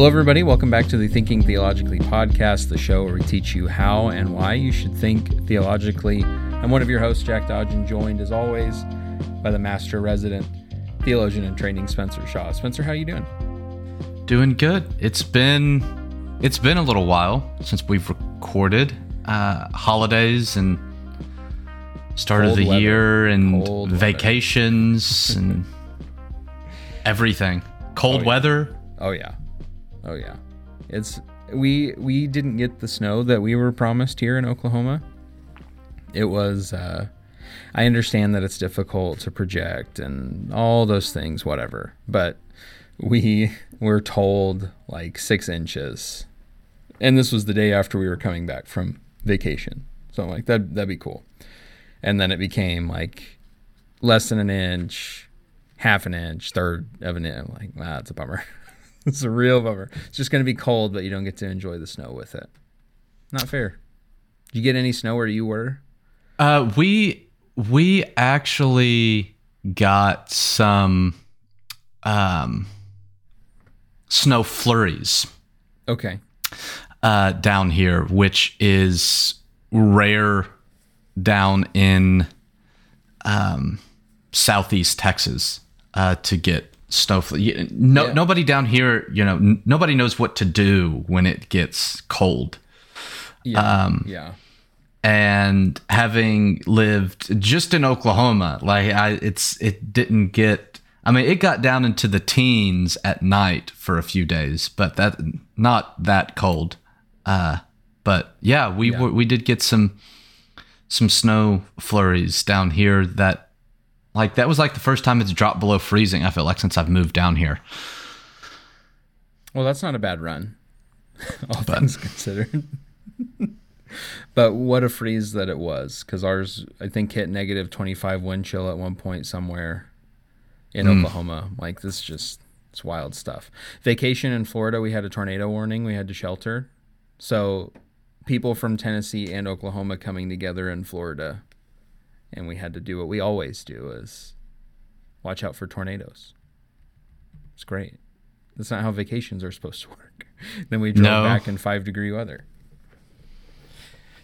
Hello, everybody. Welcome back to the Thinking Theologically podcast, the show where we teach you how and why you should think theologically. I'm one of your hosts, Jack Dodge, and joined as always by the master resident theologian in training, Spencer Shaw. Spencer, how you doing? Doing good. It's been it's been a little while since we've recorded. Uh, holidays and start Cold of the weather. year and Cold vacations and everything. Cold Oh, yeah. weather. Oh yeah, oh yeah. It's we we didn't get the snow that we were promised here in Oklahoma. It was. Uh, I understand that it's difficult to project and all those things, whatever. But we were told like six inches, and this was the day after we were coming back from vacation. So I'm like, that that'd be cool. And then it became like less than an inch, half an inch, third of an inch. Like, wow, it's a bummer. it's a real bummer. It's just going to be cold, but you don't get to enjoy the snow with it. Not fair. Did you get any snow where you were? Uh, we we actually got some um, snow flurries Okay. uh, down here, which is rare down in um, southeast Texas uh, to get snow. No, Yeah. nobody down here, you know, n- nobody knows what to do when it gets cold. Yeah. Um, yeah. and having lived just in Oklahoma, like I, it's it didn't get. I mean, it got down into the teens at night for a few days, but that not that cold. Uh, but yeah, we Yeah. were we did get some some snow flurries down here. That like that was like the first time it's dropped below freezing. I feel like since I've moved down here. Well, that's not a bad run, all things considered. but what a freeze that it was, because ours, I think, hit negative 25 wind chill at one point somewhere in hmm. Oklahoma. Like, this just, it's wild stuff. Vacation in Florida, we had a tornado warning. We had to shelter. So, people from Tennessee and Oklahoma coming together in Florida, and we had to do what we always do is watch out for tornadoes. It's great. That's not how vacations are supposed to work. then we drove No. back in five degree weather.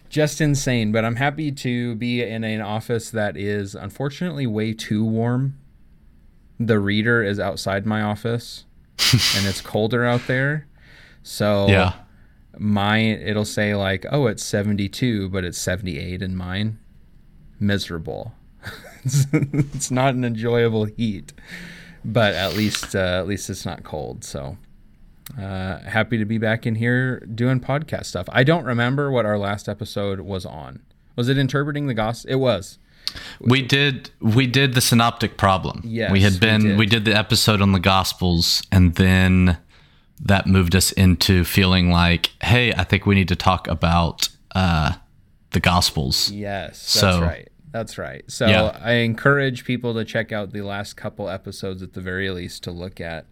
Just insane, but I'm happy to be in an office that is unfortunately way too warm. The reader is outside my office and it's colder out there. So Yeah, mine it'll say like, "Oh, it's 72," but it's 78 in mine. Miserable. it's, it's not an enjoyable heat, but at least uh, at least it's not cold. So uh, happy to be back in here doing podcast stuff. I don't remember what our last episode was on. Was it interpreting the gospel? It was. we did we did the synoptic problem. Yes, we we had been did. we did the episode on the gospels and then that moved us into feeling like hey i think we need to talk about uh the gospels Yes, that's So- right. That's right. So Yeah. I encourage people to check out the last couple episodes at the very least to look at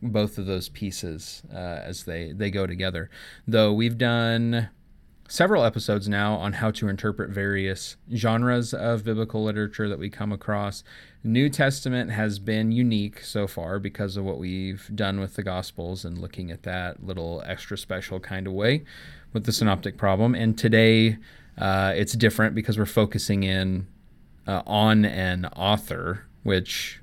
both of those pieces uh, as they they go together. Though we've done several episodes now on how to interpret various genres of biblical literature that we come across. New Testament has been unique so far because of what we've done with the Gospels and looking at that little extra special kind of way with the synoptic problem. And today uh, it's different because we're focusing in uh, on an author, which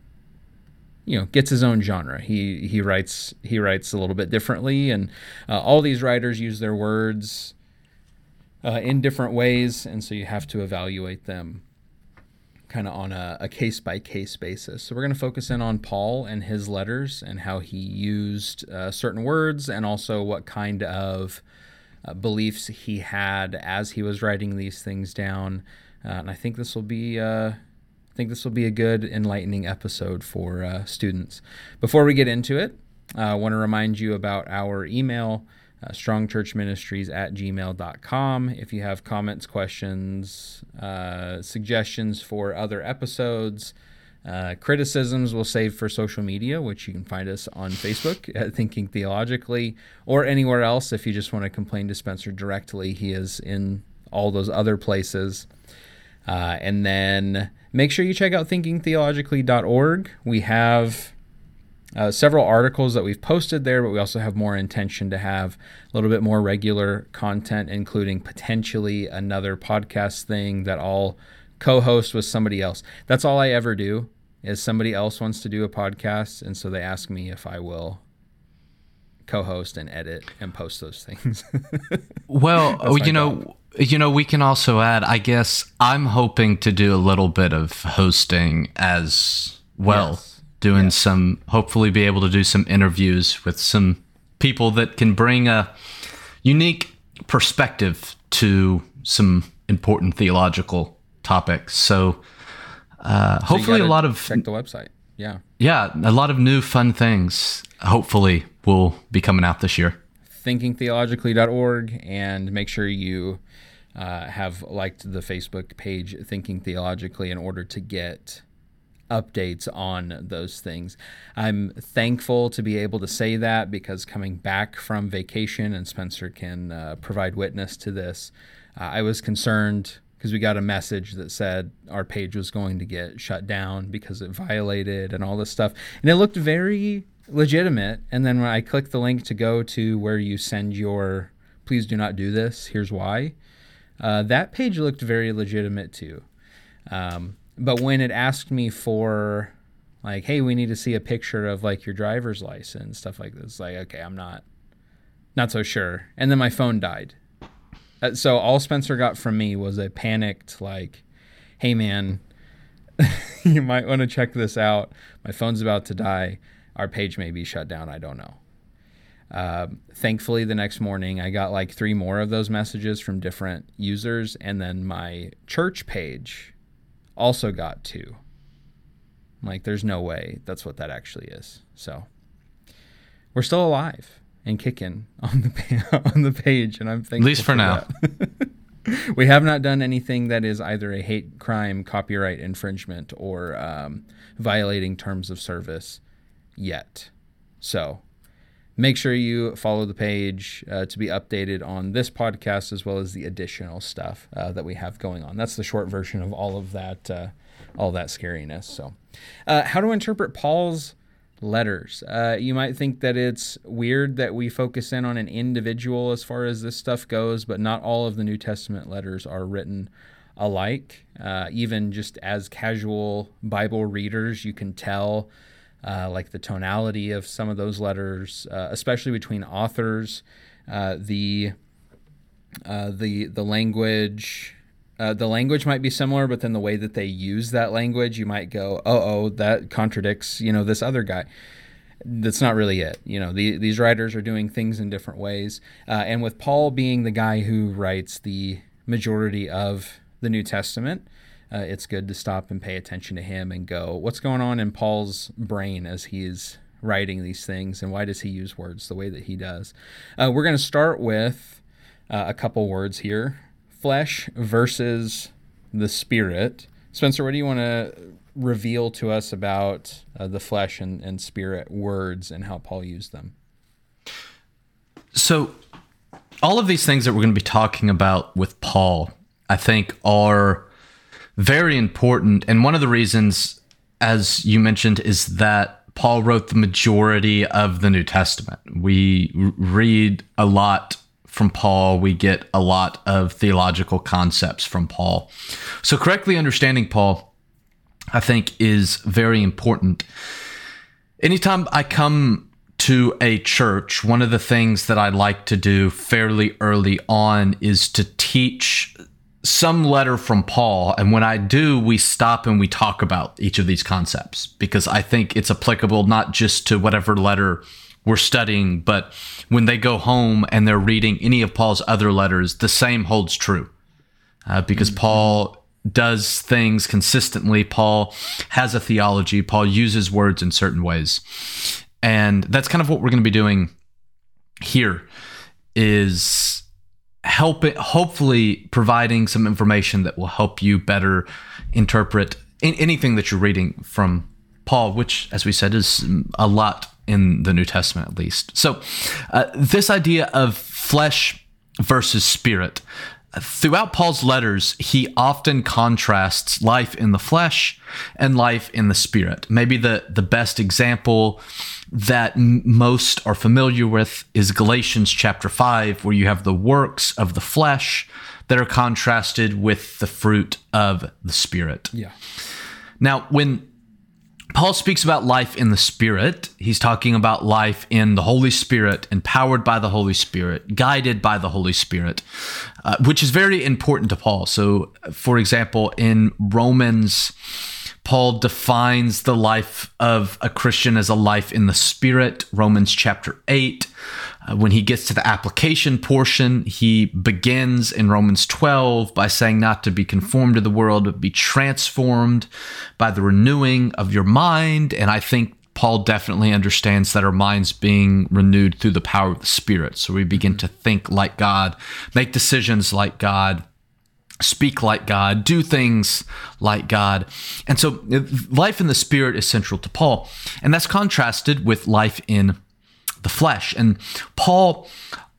you know gets his own genre. He he writes he writes a little bit differently, and uh, all these writers use their words uh, in different ways, and so you have to evaluate them kind of on a, case by case basis. So we're going to focus in on Paul and his letters and how he used uh, certain words, and also what kind of uh, beliefs he had as he was writing these things down. Uh, and I think this will be. Uh, I think this will be a good, enlightening episode for uh, students. Before we get into it, uh, I want to remind you about our email, uh, strongchurchministries at gmail.com. If you have comments, questions, uh, suggestions for other episodes, uh, criticisms we'll save for social media, which you can find us on Facebook at Thinking Theologically or anywhere else. If you just want to complain to Spencer directly, he is in all those other places. Uh, and then make sure you check out thinkingtheologically.org. We have uh, several articles that we've posted there, but we also have more intention to have a little bit more regular content, including potentially another podcast thing that I'll co host with somebody else. That's all I ever do is somebody else wants to do a podcast. And so they ask me if I will co-host and edit and post those things. well, you know, you know, we can also add. I guess I'm hoping to do a little bit of hosting as well, yes. doing yes. some. Hopefully, be able to do some interviews with some people that can bring a unique perspective to some important theological topics. So, uh, so hopefully, a lot of check the website. Yeah, yeah, a lot of new fun things. Hopefully, will be coming out this year. ThinkingTheologically.org, and make sure you uh, have liked the Facebook page Thinking Theologically in order to get updates on those things. I'm thankful to be able to say that because coming back from vacation, and Spencer can uh, provide witness to this, uh, I was concerned because we got a message that said our page was going to get shut down because it violated and all this stuff. And it looked very legitimate. And then when I clicked the link to go to where you send your please do not do this, here's why, uh, that page looked very legitimate too. Um, but when it asked me for like, hey, we need to see a picture of like your driver's license, stuff like this, like, okay, I'm not not so sure. And then my phone died. Uh, so all Spencer got from me was a panicked like, hey man, you might want to check this out. My phone's about to die our page may be shut down. I don't know. Uh, thankfully, the next morning, I got like three more of those messages from different users, and then my church page also got two. like, there's no way that's what that actually is. So we're still alive and kicking on the on the page, and I'm thankful. At least for, for now. we have not done anything that is either a hate crime, copyright infringement, or um, violating terms of service yet. So make sure you follow the page uh, to be updated on this podcast as well as the additional stuff uh, that we have going on. That's the short version of all of that, uh, all that scariness. So, uh, how to interpret Paul's letters? Uh, you might think that it's weird that we focus in on an individual as far as this stuff goes, but not all of the New Testament letters are written alike. Uh, even just as casual Bible readers, you can tell uh, like the tonality of some of those letters, uh, especially between authors, uh, the uh, the the language. Uh, the language might be similar, but then the way that they use that language, you might go, "Oh, oh, that contradicts, you know, this other guy." That's not really it. You know, the, these writers are doing things in different ways, and with Paul being the guy who writes the majority of the New Testament, uh, it's good to stop and pay attention to him and go, what's going on in Paul's brain as he's writing these things, and why does he use words the way that he does? Uh, we're going to start with uh, a couple words here flesh versus the spirit. Spencer, what do you want to reveal to us about uh, the flesh and, and spirit words and how Paul used them? So, all of these things that we're going to be talking about with Paul, I think, are very important. And one of the reasons, as you mentioned, is that Paul wrote the majority of the New Testament. We read a lot from Paul, we get a lot of theological concepts from Paul. So, correctly understanding Paul, I think, is very important. Anytime I come to a church, one of the things that I like to do fairly early on is to teach some letter from Paul. And when I do, we stop and we talk about each of these concepts because I think it's applicable not just to whatever letter we're studying, but when they go home and they're reading any of Paul's other letters, the same holds true. Uh, because mm-hmm. Paul does things consistently. Paul has a theology. Paul uses words in certain ways. And that's kind of what we're going to be doing here is help it hopefully providing some information that will help you better interpret anything that you're reading from Paul, which, as we said, is a lot in the New Testament at least. So, uh, this idea of flesh versus spirit, throughout Paul's letters, he often contrasts life in the flesh and life in the spirit. Maybe the, the best example that most are familiar with is Galatians chapter 5, where you have the works of the flesh that are contrasted with the fruit of the spirit. Yeah. Now, when Paul speaks about life in the Spirit. He's talking about life in the Holy Spirit, empowered by the Holy Spirit, guided by the Holy Spirit, uh, which is very important to Paul. So, for example, in Romans, Paul defines the life of a Christian as a life in the Spirit, Romans chapter 8. Uh, when he gets to the application portion, he begins in Romans 12 by saying, Not to be conformed to the world, but be transformed by the renewing of your mind. And I think Paul definitely understands that our minds being renewed through the power of the Spirit. So we begin to think like God, make decisions like God, speak like God, do things like God. And so life in the Spirit is central to Paul. And that's contrasted with life in the flesh. And Paul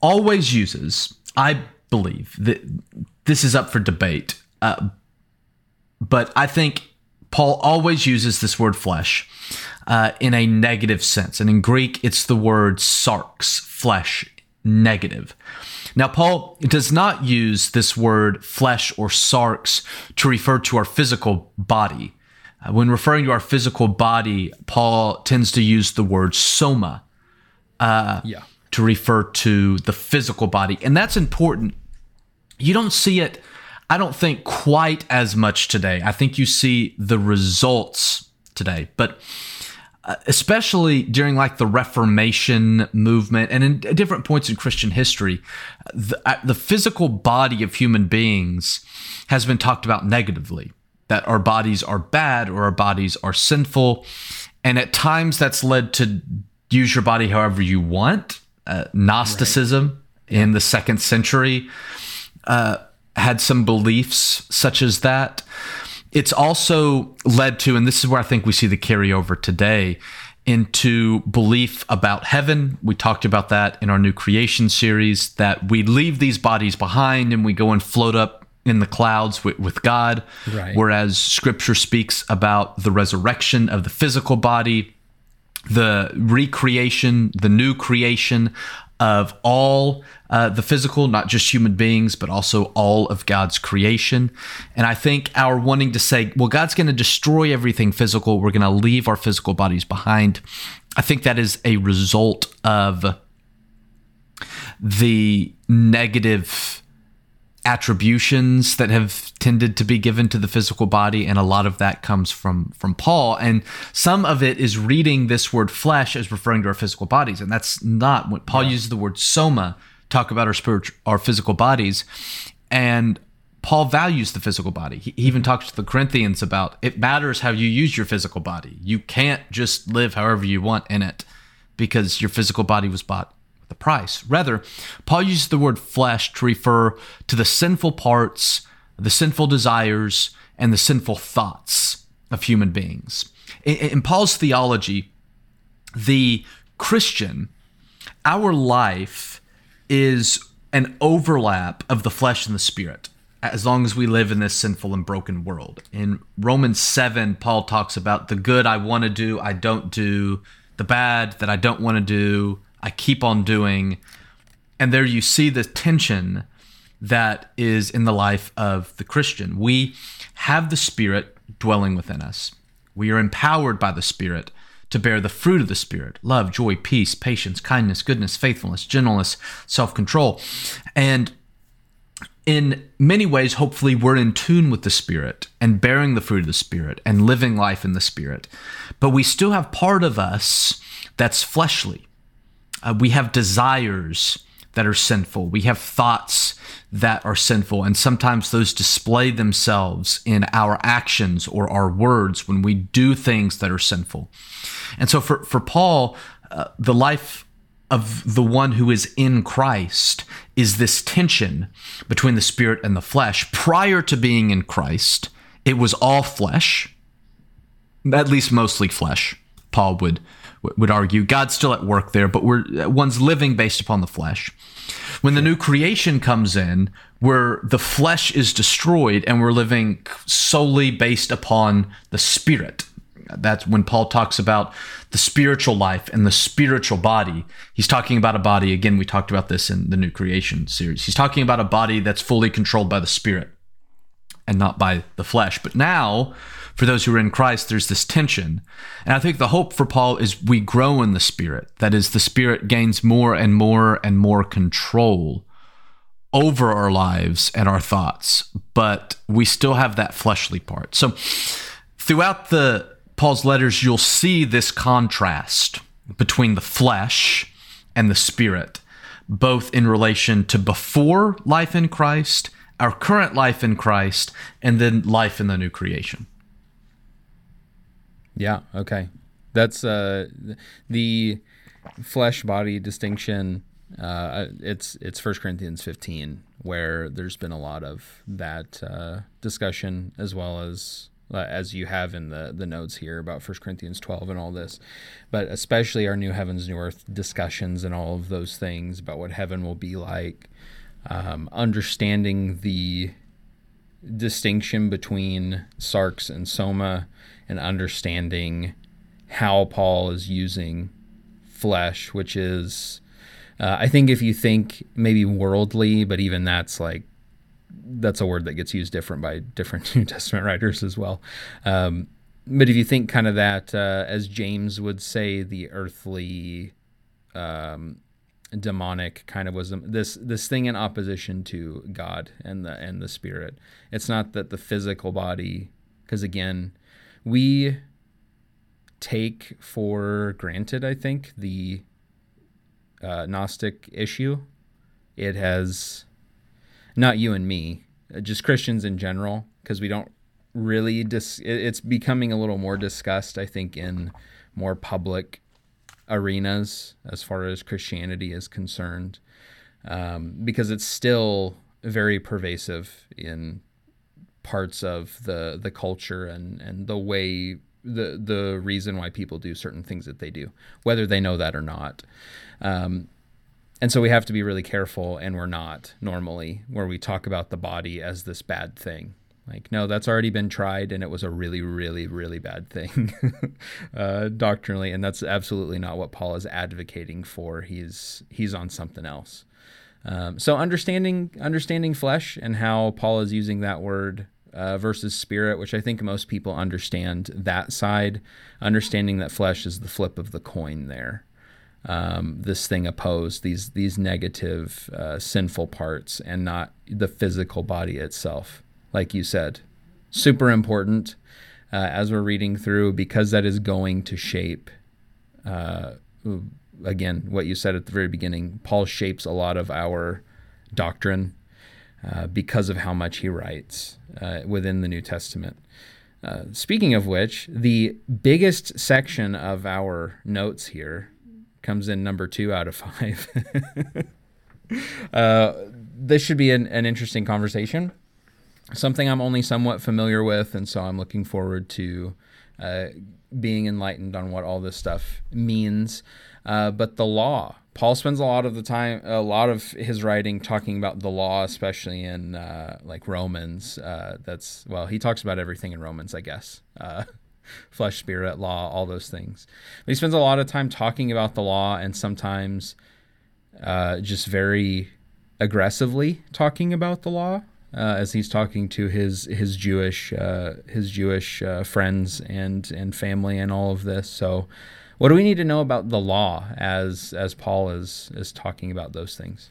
always uses, I believe, that this is up for debate, uh, but I think Paul always uses this word flesh uh, in a negative sense. And in Greek, it's the word sarx, flesh, negative. Now, Paul does not use this word flesh or sarx to refer to our physical body. Uh, when referring to our physical body, Paul tends to use the word soma, uh, yeah. to refer to the physical body. And that's important. You don't see it, I don't think, quite as much today. I think you see the results today. But uh, especially during like the Reformation movement and in different points in Christian history, the, uh, the physical body of human beings has been talked about negatively. That our bodies are bad or our bodies are sinful. And at times that's led to use your body however you want. Uh, Gnosticism right. in the second century uh, had some beliefs such as that. It's also led to, and this is where I think we see the carryover today, into belief about heaven. We talked about that in our new creation series that we leave these bodies behind and we go and float up in the clouds with, with God. Right. Whereas scripture speaks about the resurrection of the physical body the recreation, the new creation of all uh, the physical, not just human beings, but also all of God's creation. And I think our wanting to say, well, God's going to destroy everything physical, we're going to leave our physical bodies behind. I think that is a result of the negative attributions that have tended to be given to the physical body and a lot of that comes from from Paul and some of it is reading this word flesh as referring to our physical bodies and that's not what Paul yeah. uses the word soma talk about our spiritual our physical bodies and Paul values the physical body. He even talks to the Corinthians about it matters how you use your physical body. You can't just live however you want in it because your physical body was bought the price. Rather, Paul uses the word flesh to refer to the sinful parts, the sinful desires, and the sinful thoughts of human beings. In, in Paul's theology, the Christian, our life is an overlap of the flesh and the spirit as long as we live in this sinful and broken world. In Romans 7, Paul talks about the good I want to do, I don't do, the bad that I don't want to do, I keep on doing. And there you see the tension that is in the life of the Christian. We have the Spirit dwelling within us, we are empowered by the Spirit to bear the fruit of the Spirit love, joy, peace, patience, kindness, goodness, faithfulness, gentleness, self control. And in many ways, hopefully, we're in tune with the Spirit and bearing the fruit of the Spirit and living life in the Spirit. But we still have part of us that's fleshly. Uh, we have desires that are sinful. We have thoughts that are sinful. And sometimes those display themselves in our actions or our words when we do things that are sinful. And so for, for Paul, uh, the life of the one who is in Christ is this tension between the spirit and the flesh. Prior to being in Christ, it was all flesh, at least mostly flesh, Paul would would argue. God's still at work there, but we're uh, one's living based upon the flesh. When the new creation comes in, where the flesh is destroyed and we're living solely based upon the spirit. That's when Paul talks about the spiritual life and the spiritual body. He's talking about a body, again, we talked about this in the New Creation series. He's talking about a body that's fully controlled by the spirit and not by the flesh. But now, for those who are in Christ, there's this tension. And I think the hope for Paul is we grow in the Spirit. That is, the Spirit gains more and more and more control over our lives and our thoughts, but we still have that fleshly part. So throughout the Paul's letters, you'll see this contrast between the flesh and the spirit, both in relation to before life in Christ, our current life in Christ, and then life in the new creation. Yeah, okay. That's uh the flesh body distinction uh, it's it's First Corinthians 15 where there's been a lot of that uh, discussion as well as uh, as you have in the the notes here about First Corinthians 12 and all this, but especially our new heavens, new earth discussions and all of those things about what heaven will be like, um, understanding the distinction between sarx and soma, and understanding how Paul is using flesh, which is uh, I think if you think maybe worldly, but even that's like that's a word that gets used different by different New Testament writers as well. Um, but if you think kind of that, uh, as James would say, the earthly, um, demonic kind of was this this thing in opposition to God and the and the Spirit. It's not that the physical body, because again, we take for granted, I think, the uh, Gnostic issue. It has, not you and me, uh, just Christians in general, because we don't really dis- it's becoming a little more discussed i think in more public arenas as far as christianity is concerned um, because it's still very pervasive in parts of the the culture and and the way the the reason why people do certain things that they do whether they know that or not um, and so we have to be really careful, and we're not normally, where we talk about the body as this bad thing. Like, no, that's already been tried, and it was a really, really, really bad thing uh, doctrinally, and that's absolutely not what Paul is advocating for. He's he's on something else. Um, so understanding understanding flesh and how Paul is using that word uh, versus spirit, which I think most people understand that side, understanding that flesh is the flip of the coin there um, this thing opposed these these negative uh, sinful parts and not the physical body itself like you said super important uh, as we're reading through because that is going to shape uh, again what you said at the very beginning paul shapes a lot of our doctrine uh, because of how much he writes uh, within the new testament uh, speaking of which, the biggest section of our notes here comes in number two out of five. uh, this should be an, an interesting conversation. Something I'm only somewhat familiar with, and so I'm looking forward to uh, being enlightened on what all this stuff means. Uh, but the law, Paul spends a lot of the time, a lot of his writing talking about the law, especially in uh, like Romans. Uh, that's well, he talks about everything in Romans, I guess. Uh, flesh, spirit, law, all those things. But he spends a lot of time talking about the law and sometimes uh, just very aggressively talking about the law. Uh, as he's talking to his his Jewish uh, his Jewish uh, friends and and family and all of this. So, what do we need to know about the law as as Paul is is talking about those things?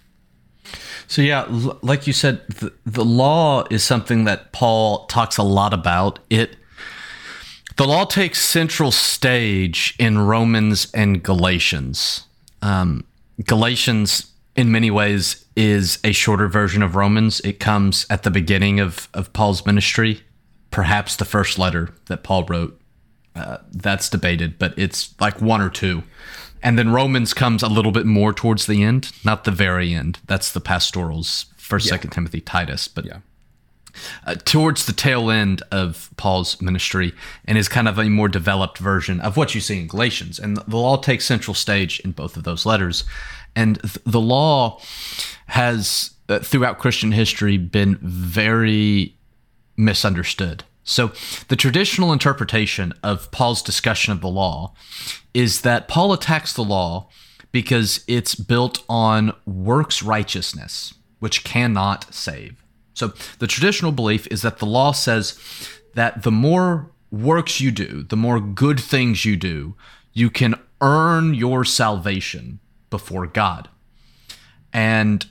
So yeah, like you said, the, the law is something that Paul talks a lot about. It the law takes central stage in Romans and Galatians. Um, Galatians, in many ways, is a shorter version of Romans. It comes at the beginning of, of Paul's ministry, perhaps the first letter that Paul wrote. Uh, that's debated, but it's like one or two. And then Romans comes a little bit more towards the end, not the very end. That's the pastorals, First, yeah. Second Timothy, Titus. But yeah uh, towards the tail end of Paul's ministry and is kind of a more developed version of what you see in Galatians. And the law takes central stage in both of those letters. And th- the law has uh, throughout Christian history been very misunderstood. So, the traditional interpretation of Paul's discussion of the law is that Paul attacks the law because it's built on works righteousness, which cannot save. So, the traditional belief is that the law says that the more works you do, the more good things you do, you can earn your salvation before God. And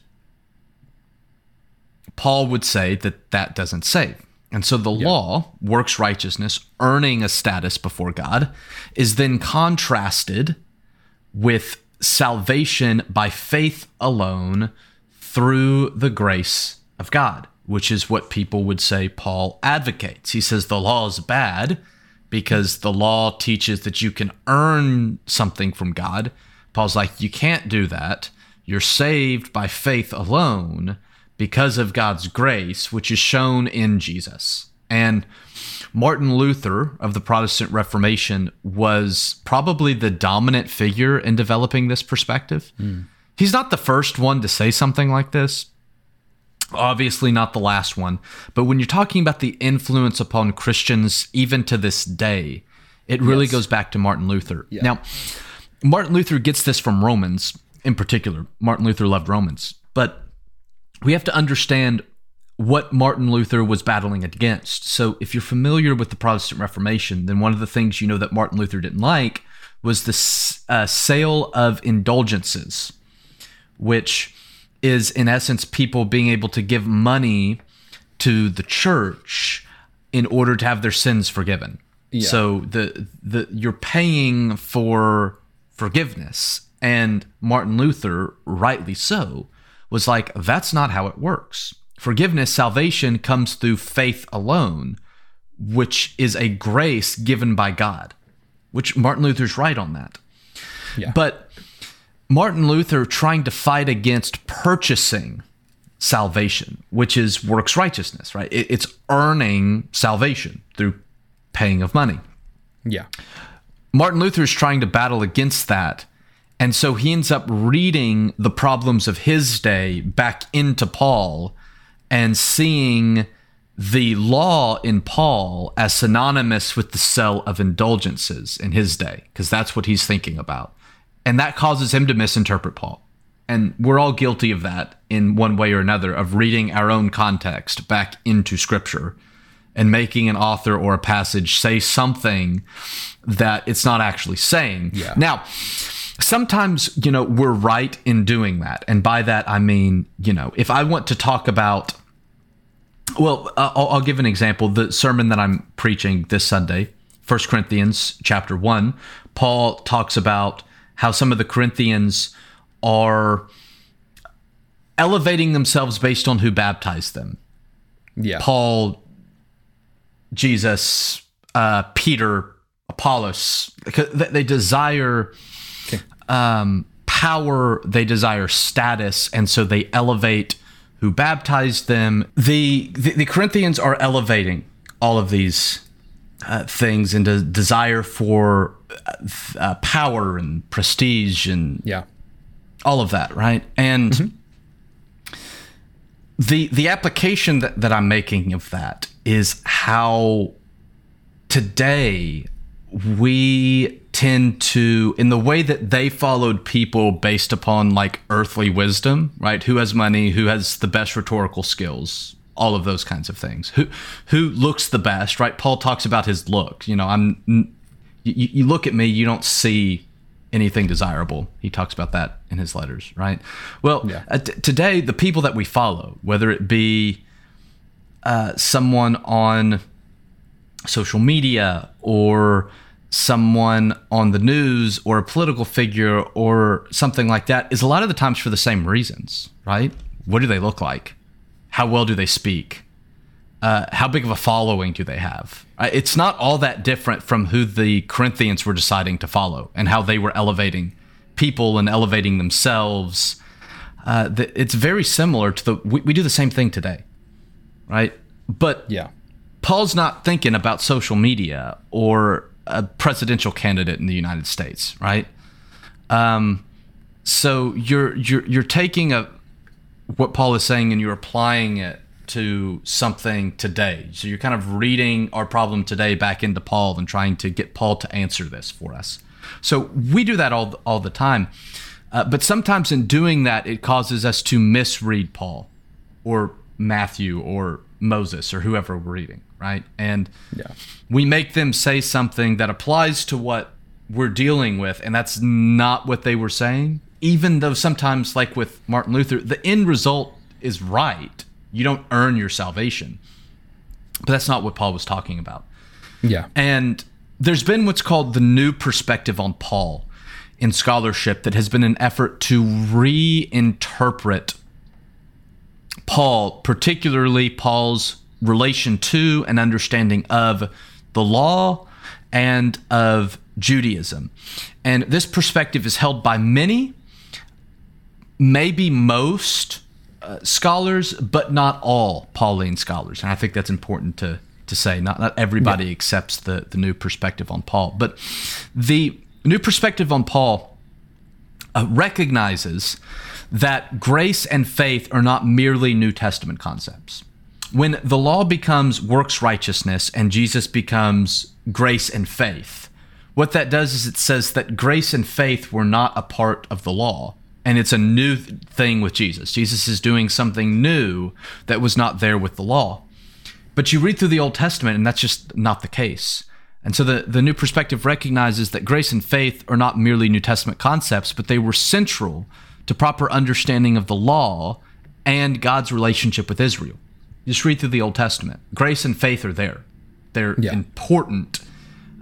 Paul would say that that doesn't save. And so the yeah. law, works righteousness, earning a status before God, is then contrasted with salvation by faith alone through the grace of God, which is what people would say Paul advocates. He says the law is bad because the law teaches that you can earn something from God. Paul's like, you can't do that. You're saved by faith alone because of God's grace, which is shown in Jesus. And Martin Luther of the Protestant Reformation was probably the dominant figure in developing this perspective. Mm. He's not the first one to say something like this, obviously not the last one. But when you're talking about the influence upon Christians, even to this day, it really yes. goes back to Martin Luther. Yeah. Now, Martin Luther gets this from Romans in particular. Martin Luther loved Romans, but we have to understand what Martin Luther was battling against. So, if you're familiar with the Protestant Reformation, then one of the things you know that Martin Luther didn't like was the uh, sale of indulgences, which is in essence people being able to give money to the church in order to have their sins forgiven. Yeah. So the the you're paying for forgiveness and Martin Luther rightly so was like that's not how it works. Forgiveness salvation comes through faith alone, which is a grace given by God. Which Martin Luther's right on that. Yeah. But Martin Luther trying to fight against purchasing salvation, which is works righteousness, right? It's earning salvation through paying of money. Yeah. Martin Luther is trying to battle against that. And so he ends up reading the problems of his day back into Paul and seeing the law in Paul as synonymous with the sale of indulgences in his day, because that's what he's thinking about. And that causes him to misinterpret Paul. And we're all guilty of that in one way or another, of reading our own context back into scripture and making an author or a passage say something that it's not actually saying. Yeah. Now, sometimes, you know, we're right in doing that. And by that, I mean, you know, if I want to talk about, well, uh, I'll, I'll give an example. The sermon that I'm preaching this Sunday, 1 Corinthians chapter 1, Paul talks about how some of the Corinthians are elevating themselves based on who baptized them. Yeah. Paul, Jesus, uh, Peter, Apollos. They desire okay. um, power, they desire status, and so they elevate who baptized them. The, the, the Corinthians are elevating all of these uh, things into desire for uh, power and prestige and yeah, all of that, right? And mm-hmm. the the application that, that I'm making of that is how today we tend to in the way that they followed people based upon like earthly wisdom right who has money who has the best rhetorical skills all of those kinds of things who who looks the best right paul talks about his look you know i'm you, you look at me, you don't see anything desirable. He talks about that in his letters, right? Well, yeah. uh, t- today, the people that we follow, whether it be uh, someone on social media or someone on the news or a political figure or something like that, is a lot of the times for the same reasons, right? What do they look like? How well do they speak? uh, how big of a following do they have? Uh, it's not all that different from who the Corinthians were deciding to follow and how they were elevating people and elevating themselves. Uh, it's very similar to the we, we do the same thing today, right? But yeah, Paul's not thinking about social media or a presidential candidate in the United States, right? Um, so you're you're you're taking a what Paul is saying and you're applying it to something today. So you're kind of reading our problem today back into Paul and trying to get Paul to answer this for us. So we do that all all the time. Uh, but sometimes in doing that, it causes us to misread Paul or Matthew or Moses or whoever we're reading, right? And Yeah. we make them say something that applies to what we're dealing with, and that's not what they were saying. Even though sometimes, like with Martin Luther, the end result is right. You don't earn your salvation. But that's not what Paul was talking about. Yeah. And there's been what's called the new perspective on Paul in scholarship that has been an effort to reinterpret Paul, particularly Paul's relation to and understanding of the law and of Judaism. And this perspective is held by many, maybe most uh, scholars, but not all Pauline scholars. And I think that's important to, to say. Not, not everybody accepts the, the new perspective on Paul. But the new perspective on Paul uh, recognizes that grace and faith are not merely New Testament concepts. When the law becomes works righteousness and Jesus becomes grace and faith, what that does is it says that grace and faith were not a part of the law. And it's a new thing with Jesus. Jesus is doing something new that was not there with the law. But you read through the Old Testament, and that's just not the case. And so the, the new perspective recognizes that grace and faith are not merely New Testament concepts, but they were central to proper understanding of the law and God's relationship with Israel. Just read through the Old Testament. Grace and faith are there, they're Yeah. important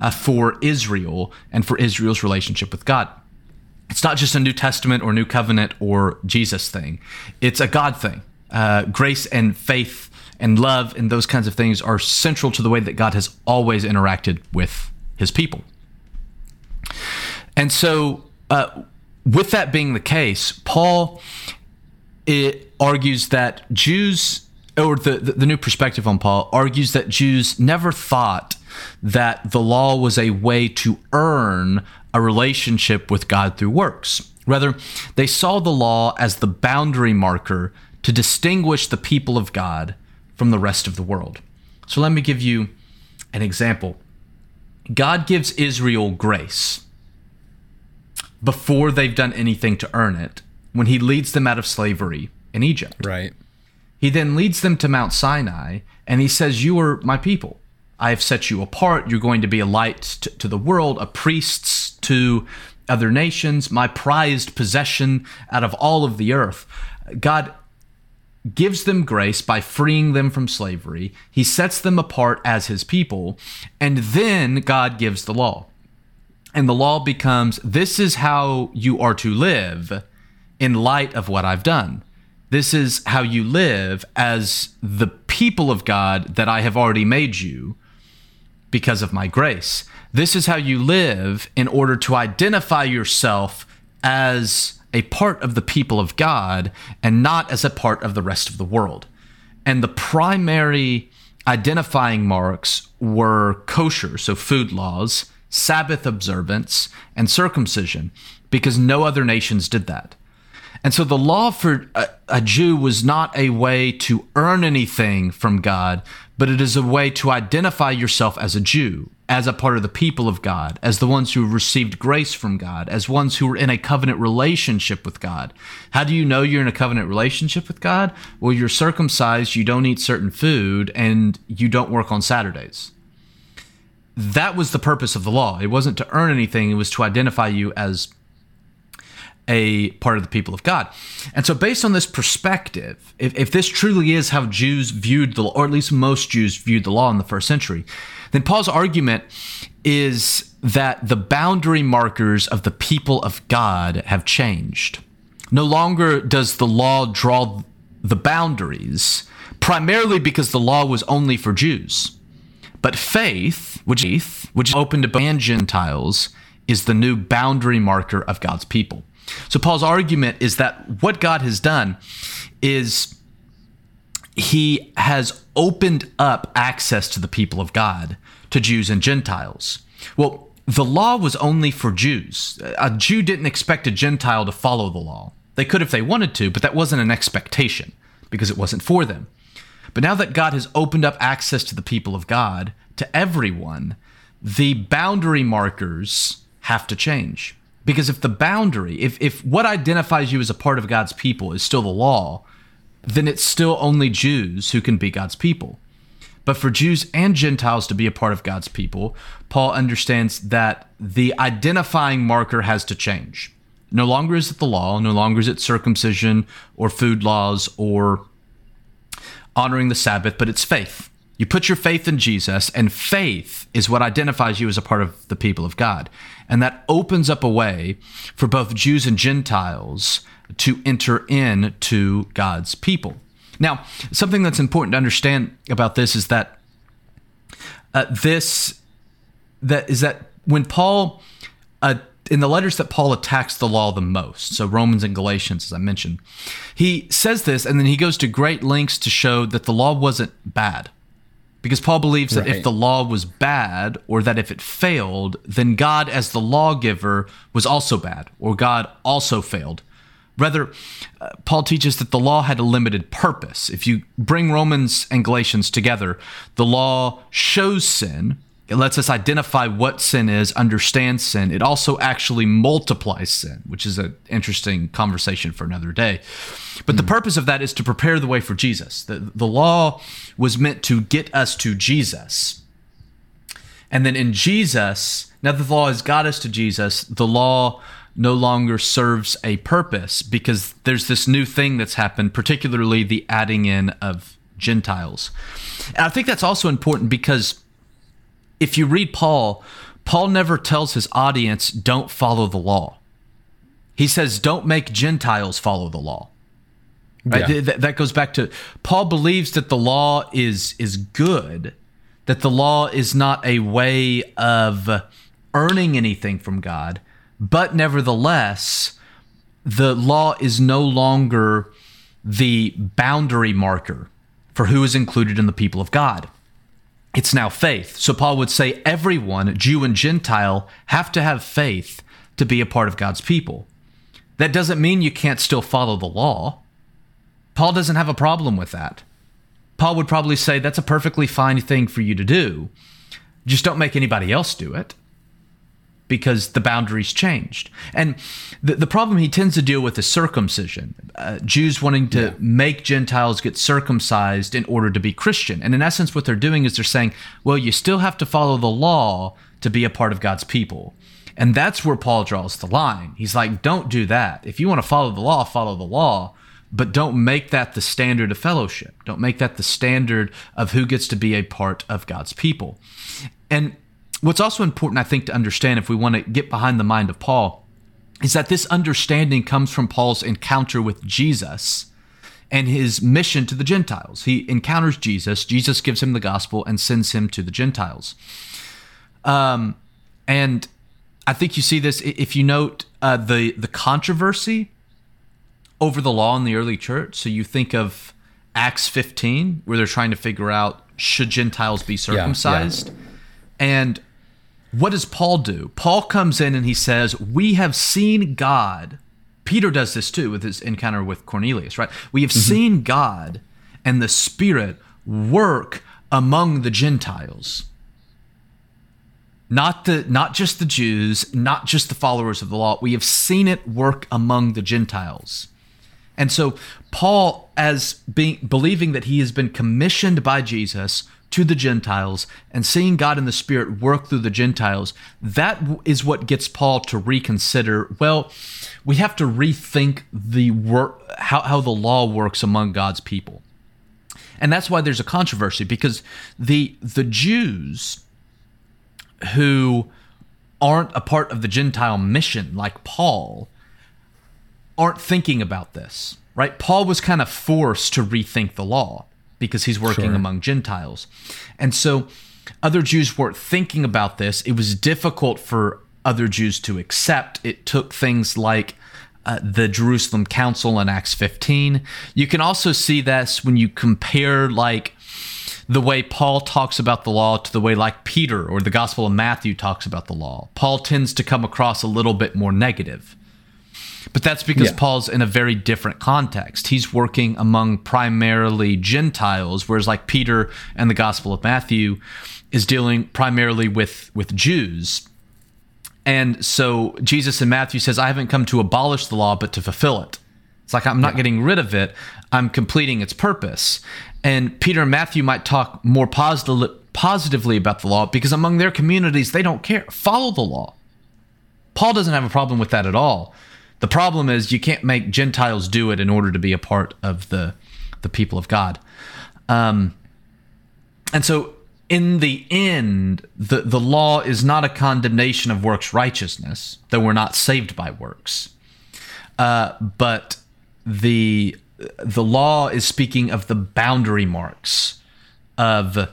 uh, for Israel and for Israel's relationship with God. It's not just a New Testament or New Covenant or Jesus thing, it's a God thing. Uh, grace and faith and love and those kinds of things are central to the way that God has always interacted with his people. And so, uh, with that being the case, Paul it argues that Jews, or the, the, the new perspective on Paul, argues that Jews never thought that the law was a way to earn a relationship with God through works. Rather, they saw the law as the boundary marker to distinguish the people of God from the rest of the world. So let me give you an example. God gives Israel grace before they've done anything to earn it when he leads them out of slavery in Egypt. Right. He then leads them to Mount Sinai and he says, You are my people. I have set you apart. You're going to be a light to, to the world, a priests to other nations, my prized possession out of all of the earth. God gives them grace by freeing them from slavery. He sets them apart as his people. And then God gives the law. And the law becomes this is how you are to live in light of what I've done. This is how you live as the people of God that I have already made you because of my grace. This is how you live in order to identify yourself as a part of the people of God and not as a part of the rest of the world. And the primary identifying marks were kosher, so food laws, Sabbath observance, and circumcision, because no other nations did that. And so the law for a, a, Jew was not a way to earn anything from God, but it is a way to identify yourself as a Jew, as a part of the people of God, as the ones who received grace from God, as ones who are in a covenant relationship with God. How do you know you're in a covenant relationship with God? Well, you're circumcised, you don't eat certain food, and you don't work on Saturdays. That was the purpose of the law. It wasn't to earn anything, it was to identify you as a part of the people of God. And so, based on this perspective, if, if this truly is how Jews viewed the law, or at least most Jews viewed the law in the first century, then Paul's argument is that the boundary markers of the people of God have changed. No longer does the law draw the boundaries, primarily because the law was only for Jews. But faith, which, which is open to and Gentiles, is the new boundary marker of God's people. So Paul's argument is that what God has done is he has opened up access to the people of God, to Jews and Gentiles. Well, the law was only for Jews. A Jew didn't expect a Gentile to follow the law. They could if they wanted to, but that wasn't an expectation because it wasn't for them. But now that God has opened up access to the people of God, to everyone, the boundary markers have to change. Because if the boundary, if, if what identifies you as a part of God's people is still the law, then it's still only Jews who can be God's people. But for Jews and Gentiles to be a part of God's people, Paul understands that the identifying marker has to change. No longer is it the law, no longer is it circumcision or food laws or honoring the Sabbath, but it's faith. You put your faith in Jesus, and faith is what identifies you as a part of the people of God. And that opens up a way for both Jews and Gentiles to enter into God's people. Now, something that's important to understand about this is that uh, this that is that when Paul uh, in the letters that Paul attacks the law the most, so Romans and Galatians, as I mentioned, he says this and then he goes to great lengths to show that the law wasn't bad. Because Paul believes that right. if the law was bad or that if it failed, then God, as the lawgiver, was also bad or God also failed. Rather, uh, Paul teaches that the law had a limited purpose. If you bring Romans and Galatians together, the law shows sin, it lets us identify what sin is, understand sin. It also actually multiplies sin, which is an interesting conversation for another day. But mm. the hmm. purpose of that is to prepare the way for Jesus. The, the law was meant to get us to Jesus. And then in Jesus, now that the law has got us to Jesus, the law no longer serves a purpose because there's this new thing that's happened, particularly the adding in of Gentiles. And I think that's also important because if you read Paul, Paul never tells his audience, don't follow the law. He says, don't make Gentiles follow the law. Right? Yeah. Th- that goes back to Paul believes that the law is is good, that the law is not a way of earning anything from God, but nevertheless, the law is no longer the boundary marker for who is included in the people of God it's now faith. So Paul would say everyone, Jew and Gentile, have to have faith to be a part of God's people. That doesn't mean you can't still follow the law. Paul doesn't have a problem with that. Paul would probably say that's a perfectly fine thing for you to do. Just don't make anybody else do it because the boundaries changed. And the, the problem he tends to deal with is circumcision. Uh, Jews wanting to yeah. make Gentiles get circumcised in order to be Christian. And in essence, what they're doing is they're saying, well, you still have to follow the law to be a part of God's people. And that's where Paul draws the line. He's like, don't do that. If you want to follow the law, follow the law, but don't make that the standard of fellowship. Don't make that the standard of who gets to be a part of God's people. And what's also important, I think, to understand if we want to get behind the mind of Paul is that this understanding comes from Paul's encounter with Jesus and his mission to the Gentiles. He encounters Jesus, Jesus gives him the gospel and sends him to the Gentiles. Um, and I think you see this if you note uh, the the controversy over the law in the early church. So you think of Acts 15, where they're trying to figure out should Gentiles be circumcised, yeah, yeah. and what does Paul do? Paul comes in and he says, We have seen God. Peter does this too with his encounter with Cornelius, right? We have mm-hmm. seen God and the Spirit work among the Gentiles. Not the not just the Jews, not just the followers of the law. We have seen it work among the Gentiles. And so Paul as being believing that he has been commissioned by Jesus to the Gentiles and seeing God in the Spirit work through the Gentiles, that is what gets Paul to reconsider. Well, we have to rethink the work, how, how the law works among God's people. And that's why there's a controversy because the the Jews who aren't a part of the Gentile mission like Paul aren't thinking about this, right? Paul was kind of forced to rethink the law because he's working sure. among Gentiles. And so other Jews weren't thinking about this. It was difficult for other Jews to accept. It took things like uh, the Jerusalem Council in Acts 15. You can also see this when you compare like the way Paul talks about the law to the way like Peter or the Gospel of Matthew talks about the law. Paul tends to come across a little bit more negative. But that's because Yeah. Paul's in a very different context. He's working among primarily Gentiles, whereas like Peter and the Gospel of Matthew is dealing primarily with with Jews. And so Jesus in Matthew says, I haven't come to abolish the law, but to fulfill it. It's like I'm not getting rid of it, I'm completing its purpose. And Peter and Matthew might talk more positively positively about the law because among their communities they don't care. Follow the law. Paul doesn't have a problem with that at all. The problem is you can't make Gentiles do it in order to be a part of the the people of God. Um, and so in the end, the, the law is not a condemnation of works righteousness, though we're not saved by works. Uh, but the the law is speaking of the boundary marks of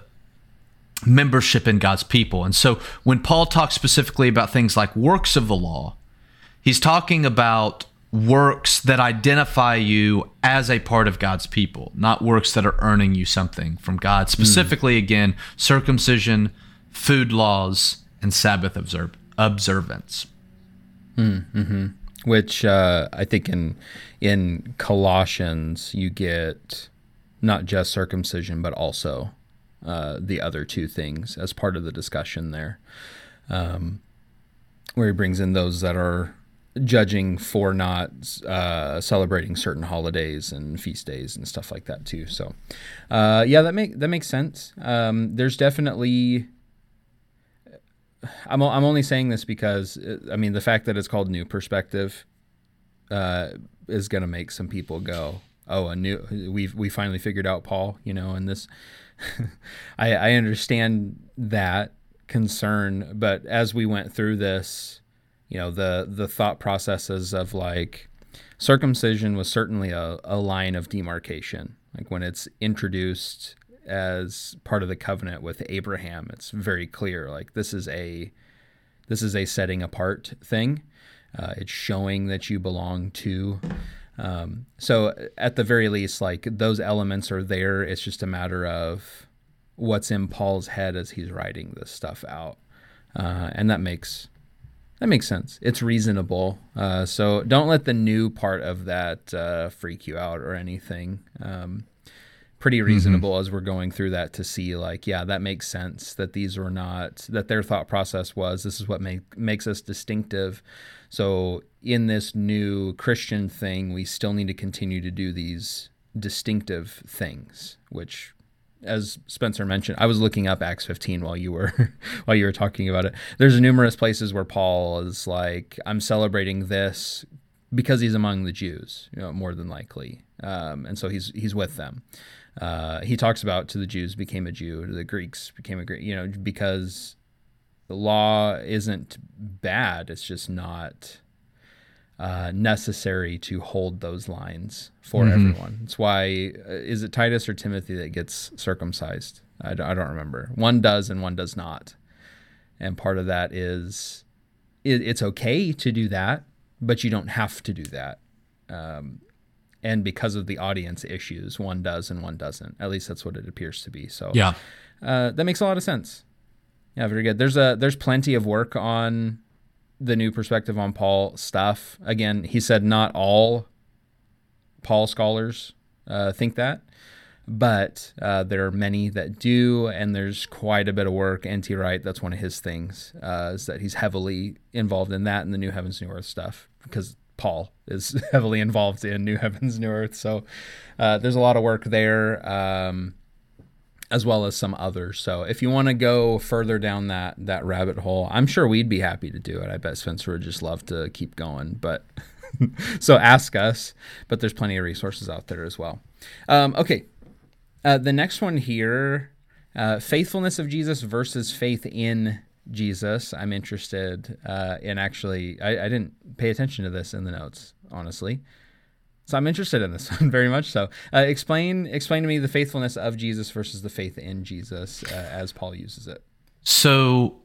membership in God's people. And so when Paul talks specifically about things like works of the law, he's talking about works that identify you as a part of God's people, not works that are earning you something from God. Specifically, again, circumcision, food laws, and Sabbath observe- observance. which uh, I think in in Colossians you get not just circumcision but also uh, the other two things as part of the discussion there, um, where he brings in those that are judging for not uh, celebrating certain holidays and feast days and stuff like that too. So, uh, yeah, that make that makes sense. Um, there's definitely I'm, I'm only saying this because uh, I mean the fact that it's called New Perspective uh, is going to make some people go, "Oh, a new we we finally figured out Paul," you know. And this, I, I understand that concern, but as we went through this, you know, the the thought processes of like circumcision was certainly a, a line of demarcation. Like when it's introduced as part of the covenant with Abraham, it's very clear. Like this is a this is a setting apart thing. Uh, it's showing that you belong to. Um, so at the very least, like those elements are there. It's just a matter of what's in Paul's head as he's writing this stuff out, uh, and that makes that makes sense. It's reasonable. Uh, so don't let the new part of that uh, freak you out or anything. Um, pretty reasonable as we're going through that to see like yeah that makes sense that these were not that their thought process was this is what make, makes us distinctive so in this new christian thing we still need to continue to do these distinctive things which as Spencer mentioned, I was looking up Acts 15 while you were while you were talking about it. There's numerous places where Paul is like, "I'm celebrating this because he's among the Jews, you know, more than likely, um, and so he's he's with them." Uh, he talks about to the Jews became a Jew, to the Greeks became a Greek, you know, because the law isn't bad; it's just not uh, necessary to hold those lines for everyone. It's why uh, is it Titus or Timothy that gets circumcised? I don't, I don't remember. One does and one does not, and part of that is it, it's okay to do that, but you don't have to do that. Um, and because of the audience issues, one does and one doesn't. At least that's what it appears to be. So Yeah. uh, that makes a lot of sense. Yeah, very good. There's a there's plenty of work on the new perspective on Paul stuff. Again, he said not all Paul scholars uh, think that, but uh, there are many that do, and there's quite a bit of work. N.T. Wright, that's one of his things, uh, is that he's heavily involved in that and the New Heavens, New Earth stuff because Paul is heavily involved in New Heavens, New Earth. So uh, there's a lot of work there. Um, as well as some others. So if you want to go further down that that rabbit hole, I'm sure we'd be happy to do it. I bet Spencer would just love to keep going. But so ask us. But there's plenty of resources out there as well. Um, okay, uh, the next one here, uh, faithfulness of Jesus versus faith in Jesus. I'm interested uh, in actually. I, I didn't pay attention to this in the notes, honestly. So I'm interested in this one very much. So uh, explain explain to me the faithfulness of Jesus versus the faith in Jesus uh, as Paul uses it. So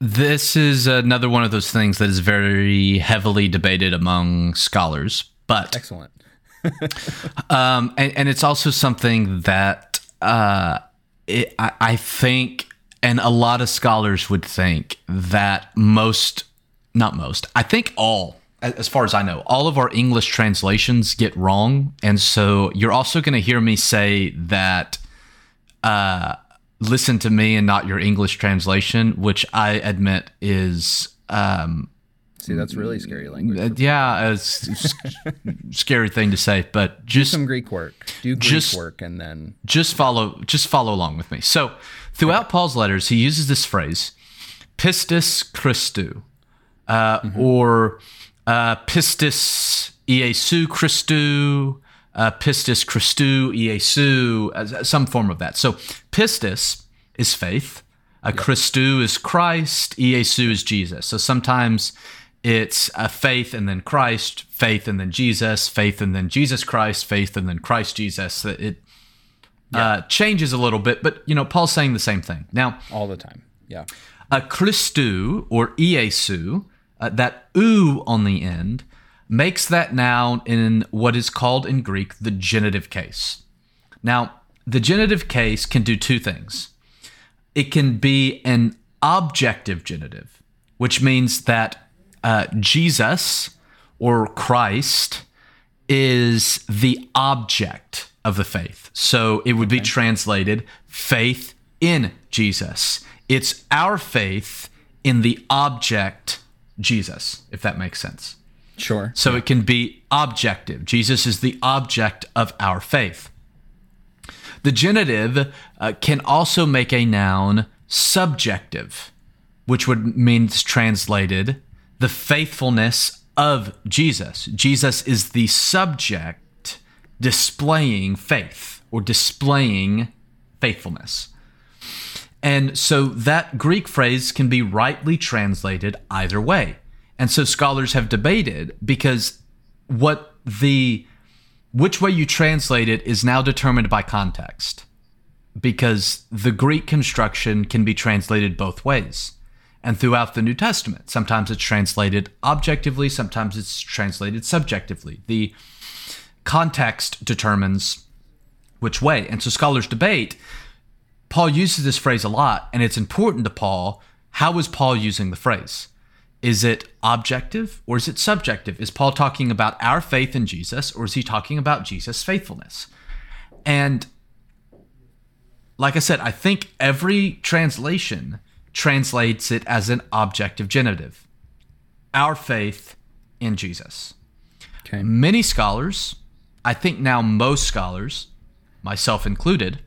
this is another one of those things that is very heavily debated among scholars, but Excellent. um, and, and it's also something that uh, it, I, I think, and a lot of scholars would think that most, not most, I think all as far as I know, all of our English translations get wrong, and so you're also going to hear me say that. Uh, listen to me and not your English translation, which I admit is um, See, that's really scary language. uh, yeah, it's scary thing to say, but just Some Greek work. Do Greek Just- work and then just follow just follow along with me. So, throughout Paul's letters, he uses this phrase, "pistis Christou," uh, or uh, "pistis Iesu Christou," uh, "pistis Christou Iesu," as- some form of that. So, pistis is faith. Uh, Christou is Christ. Iesu is Jesus. So sometimes it's a faith and then Christ, faith and then Jesus, faith and then Jesus Christ, faith and then Christ Jesus. It uh, changes a little bit, but you know, Paul's saying the same thing. Now, all the time. Yeah. a Christou or Iesu, uh, that u on the end, makes that noun in what is called in Greek the genitive case. Now, the genitive case can do two things. It can be an objective genitive, which means that uh, Jesus or Christ is the object of the faith. So it would be translated faith in Jesus. It's our faith in the object Jesus, if that makes sense. Sure. So it can be objective. Jesus is the object of our faith. The genitive uh, can also make a noun subjective, which would mean translated the faithfulness of Jesus. Jesus is the subject displaying faith or displaying faithfulness. And so that Greek phrase can be rightly translated either way. And so scholars have debated because what the which way you translate it is now determined by context. Because the Greek construction can be translated both ways. And throughout the New Testament, sometimes it's translated objectively, sometimes it's translated subjectively. The context determines which way. And so scholars debate Paul uses this phrase a lot, and it's important to Paul. How is Paul using the phrase? Is it objective or is it subjective? Is Paul talking about our faith in Jesus or is he talking about Jesus' faithfulness? And like I said, I think every translation translates it as an objective genitive. Our faith in Jesus. Okay. Many scholars, I think now most scholars, myself included,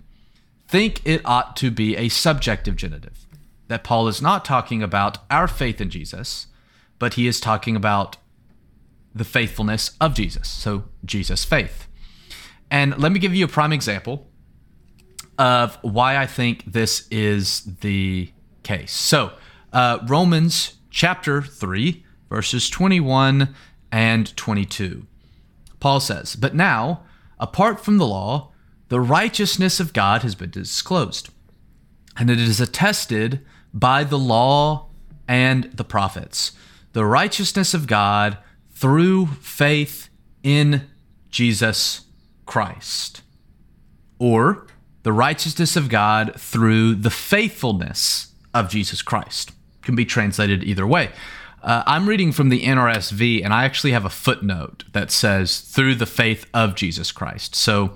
think it ought to be a subjective genitive. That Paul is not talking about our faith in Jesus, but he is talking about the faithfulness of Jesus. So, Jesus' faith. And let me give you a prime example of why I think this is the case. So, uh, Romans chapter 3, verses 21 and 22. Paul says, But now, apart from the law, the righteousness of God has been disclosed, and it is attested by the law and the prophets. The righteousness of God through faith in Jesus Christ. Or the righteousness of God through the faithfulness of Jesus Christ. Can be translated either way. Uh, I'm reading from the NRSV, and I actually have a footnote that says through the faith of Jesus Christ. So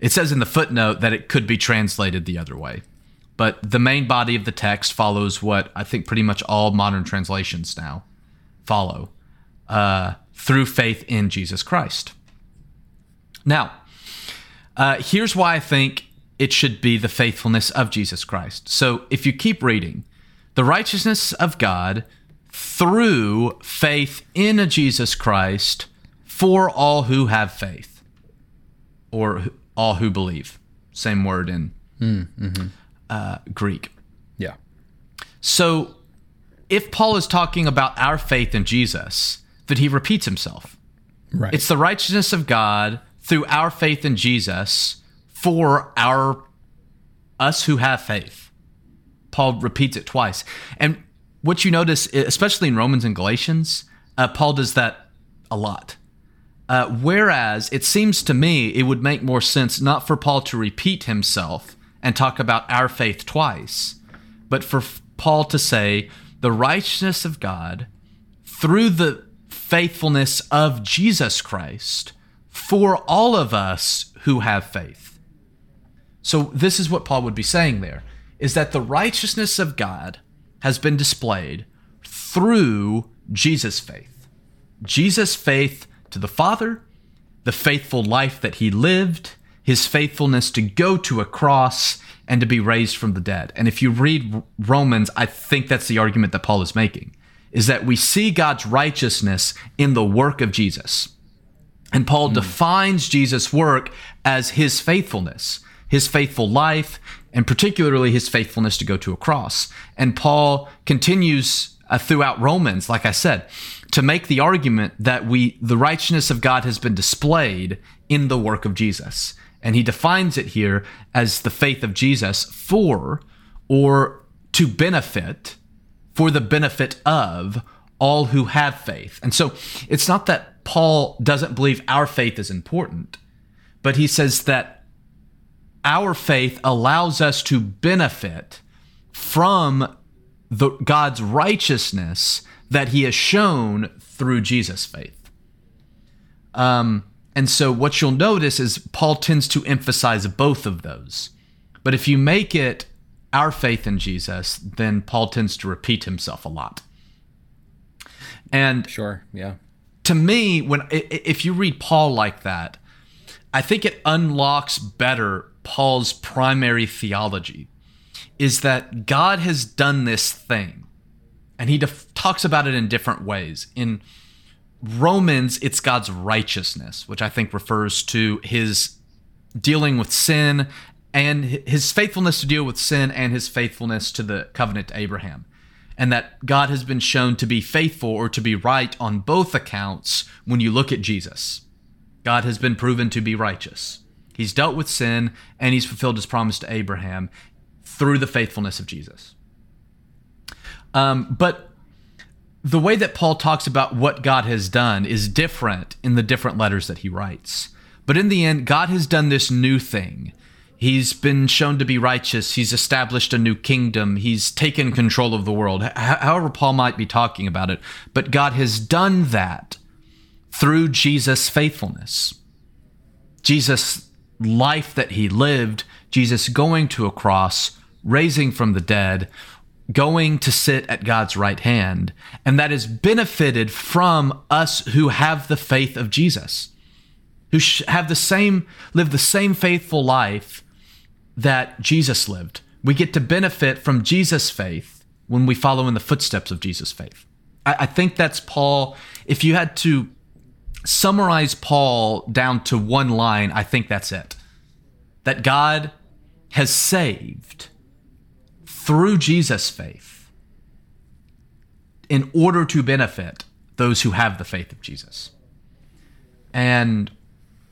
it says in the footnote that it could be translated the other way. But the main body of the text follows what I think pretty much all modern translations now follow uh, through faith in Jesus Christ. Now, uh, here's why I think it should be the faithfulness of Jesus Christ. So if you keep reading, the righteousness of God through faith in Jesus Christ for all who have faith or all who believe. Same word in uh, Greek. Yeah. So if Paul is talking about our faith in Jesus, that he repeats himself. Right. It's the righteousness of God through our faith in Jesus for our us who have faith. Paul repeats it twice. And what you notice, especially in Romans and Galatians, uh, Paul does that a lot. Uh, whereas it seems to me it would make more sense not for Paul to repeat himself and talk about our faith twice, but for Paul to say the righteousness of God through the faithfulness of Jesus Christ for all of us who have faith. So this is what Paul would be saying there is that the righteousness of God has been displayed through Jesus' faith. Jesus' faith to the Father, the faithful life that he lived, his faithfulness to go to a cross and to be raised from the dead. And if you read Romans, I think that's the argument that Paul is making is that we see God's righteousness in the work of Jesus. And Paul mm. defines Jesus' work as his faithfulness, his faithful life, and particularly his faithfulness to go to a cross. And Paul continues uh, throughout Romans, like I said, to make the argument that we the righteousness of God has been displayed in the work of Jesus. And he defines it here as the faith of Jesus for or to benefit for the benefit of all who have faith. And so it's not that Paul doesn't believe our faith is important, but he says that our faith allows us to benefit from the God's righteousness that he has shown through Jesus' faith. Um, and so what you'll notice is Paul tends to emphasize both of those. But if you make it our faith in Jesus, then Paul tends to repeat himself a lot. And sure, yeah. To me, when if you read Paul like that, I think it unlocks better Paul's primary theology is that God has done this thing. And he def- talks about it in different ways. In Romans, it's God's righteousness, which I think refers to his dealing with sin and his faithfulness to deal with sin and his faithfulness to the covenant to Abraham. And that God has been shown to be faithful or to be right on both accounts when you look at Jesus. God has been proven to be righteous. He's dealt with sin and he's fulfilled his promise to Abraham through the faithfulness of Jesus. Um, but the way that Paul talks about what God has done is different in the different letters that he writes. But in the end, God has done this new thing. He's been shown to be righteous. He's established a new kingdom. He's taken control of the world. H- however, Paul might be talking about it. But God has done that through Jesus' faithfulness. Jesus' life that he lived, Jesus going to a cross, raising from the dead, going to sit at God's right hand, and that is benefited from us who have the faith of Jesus, who have the same, live the same faithful life that Jesus lived. We get to benefit from Jesus' faith when we follow in the footsteps of Jesus' faith. I, I think that's Paul. If you had to summarize Paul down to one line, I think that's it. That God has saved through Jesus' faith in order to benefit those who have the faith of Jesus. And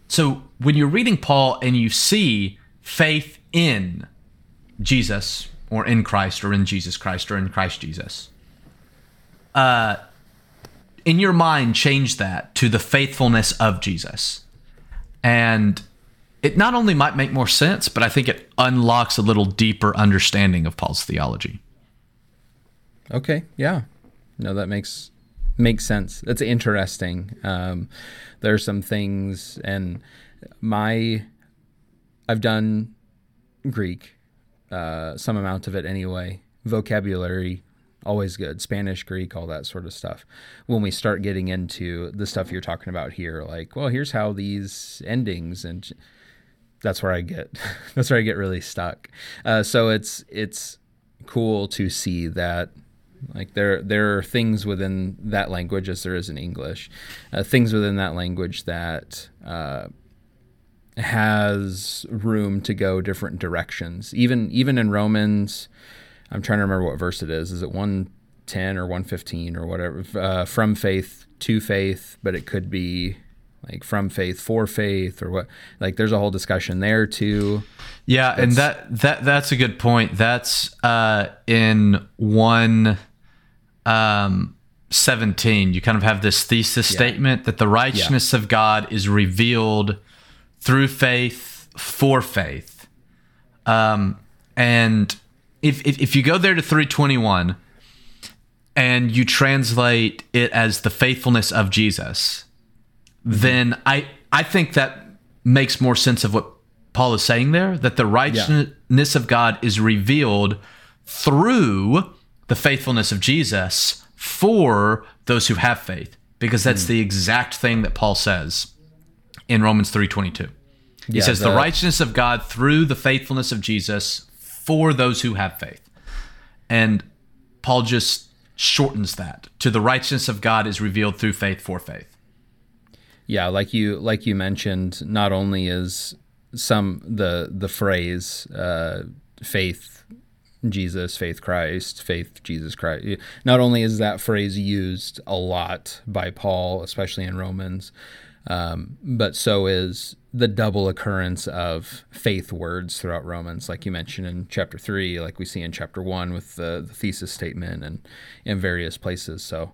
so when you're reading Paul and you see faith in Jesus or in Christ or in Jesus Christ or in Christ Jesus, uh, in your mind, change that to the faithfulness of Jesus. And it not only might make more sense, but I think it unlocks a little deeper understanding of Paul's theology. Okay, yeah, no, that makes makes sense. That's interesting. Um, there are some things, and my I've done Greek, uh, some amount of it anyway. Vocabulary always good. Spanish, Greek, all that sort of stuff. When we start getting into the stuff you're talking about here, like, well, here's how these endings and that's where I get that's where I get really stuck. Uh, so it's it's cool to see that like there there are things within that language as there is in English, uh, things within that language that uh, has room to go different directions. Even even in Romans, I'm trying to remember what verse it is. Is it 110 or 115 or whatever? Uh, from faith to faith, but it could be like from faith for faith or what like there's a whole discussion there too yeah that's, and that that that's a good point that's uh in one um 17 you kind of have this thesis yeah. statement that the righteousness yeah. of god is revealed through faith for faith um and if if, if you go there to 321 and you translate it as the faithfulness of Jesus, Mm-hmm. then I I think that makes more sense of what Paul is saying there that the righteousness of God is revealed through the faithfulness of Jesus for those who have faith because that's mm. the exact thing that Paul says in Romans 3:22. He Yeah, says the, the- righteousness of God through the faithfulness of Jesus for those who have faith. And Paul just shortens that to the righteousness of God is revealed through faith for faith. Yeah, like you like you mentioned, not only is some the the phrase uh, faith Jesus, faith Christ, faith Jesus Christ. Not only is that phrase used a lot by Paul, especially in Romans, um, but so is the double occurrence of faith words throughout Romans, like you mentioned in chapter three, like we see in chapter one with the, the thesis statement and in various places. So,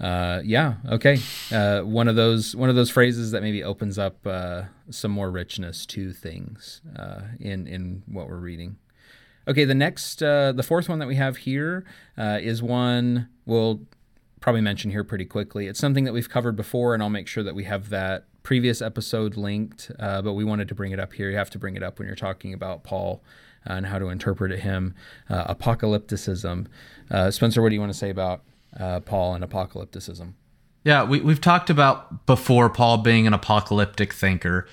uh, yeah, okay. Uh, one of those one of those phrases that maybe opens up uh, some more richness to things uh, in in what we're reading. Okay, the next, uh, the fourth one that we have here uh, is one we'll probably mention here pretty quickly. It's something that we've covered before, and I'll make sure that we have that previous episode linked. Uh, but we wanted to bring it up here. You have to bring it up when you're talking about Paul and how to interpret him. Apocalypticism. Uh, Spencer, what do you want to say about uh, Paul and apocalypticism? Yeah, we, we've talked about before Paul being an apocalyptic thinker.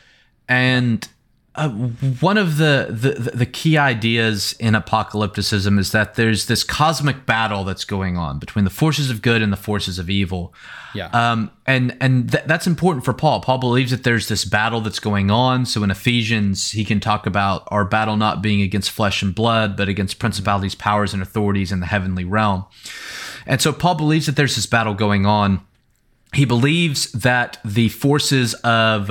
And uh, one of the, the, the key ideas in apocalypticism is that there's this cosmic battle that's going on between the forces of good and the forces of evil. Yeah. Um, and and th- that's important for Paul. Paul believes that there's this battle that's going on. So in Ephesians, he can talk about our battle not being against flesh and blood, but against principalities, powers, and authorities in the heavenly realm. And so Paul believes that there's this battle going on. He believes that the forces of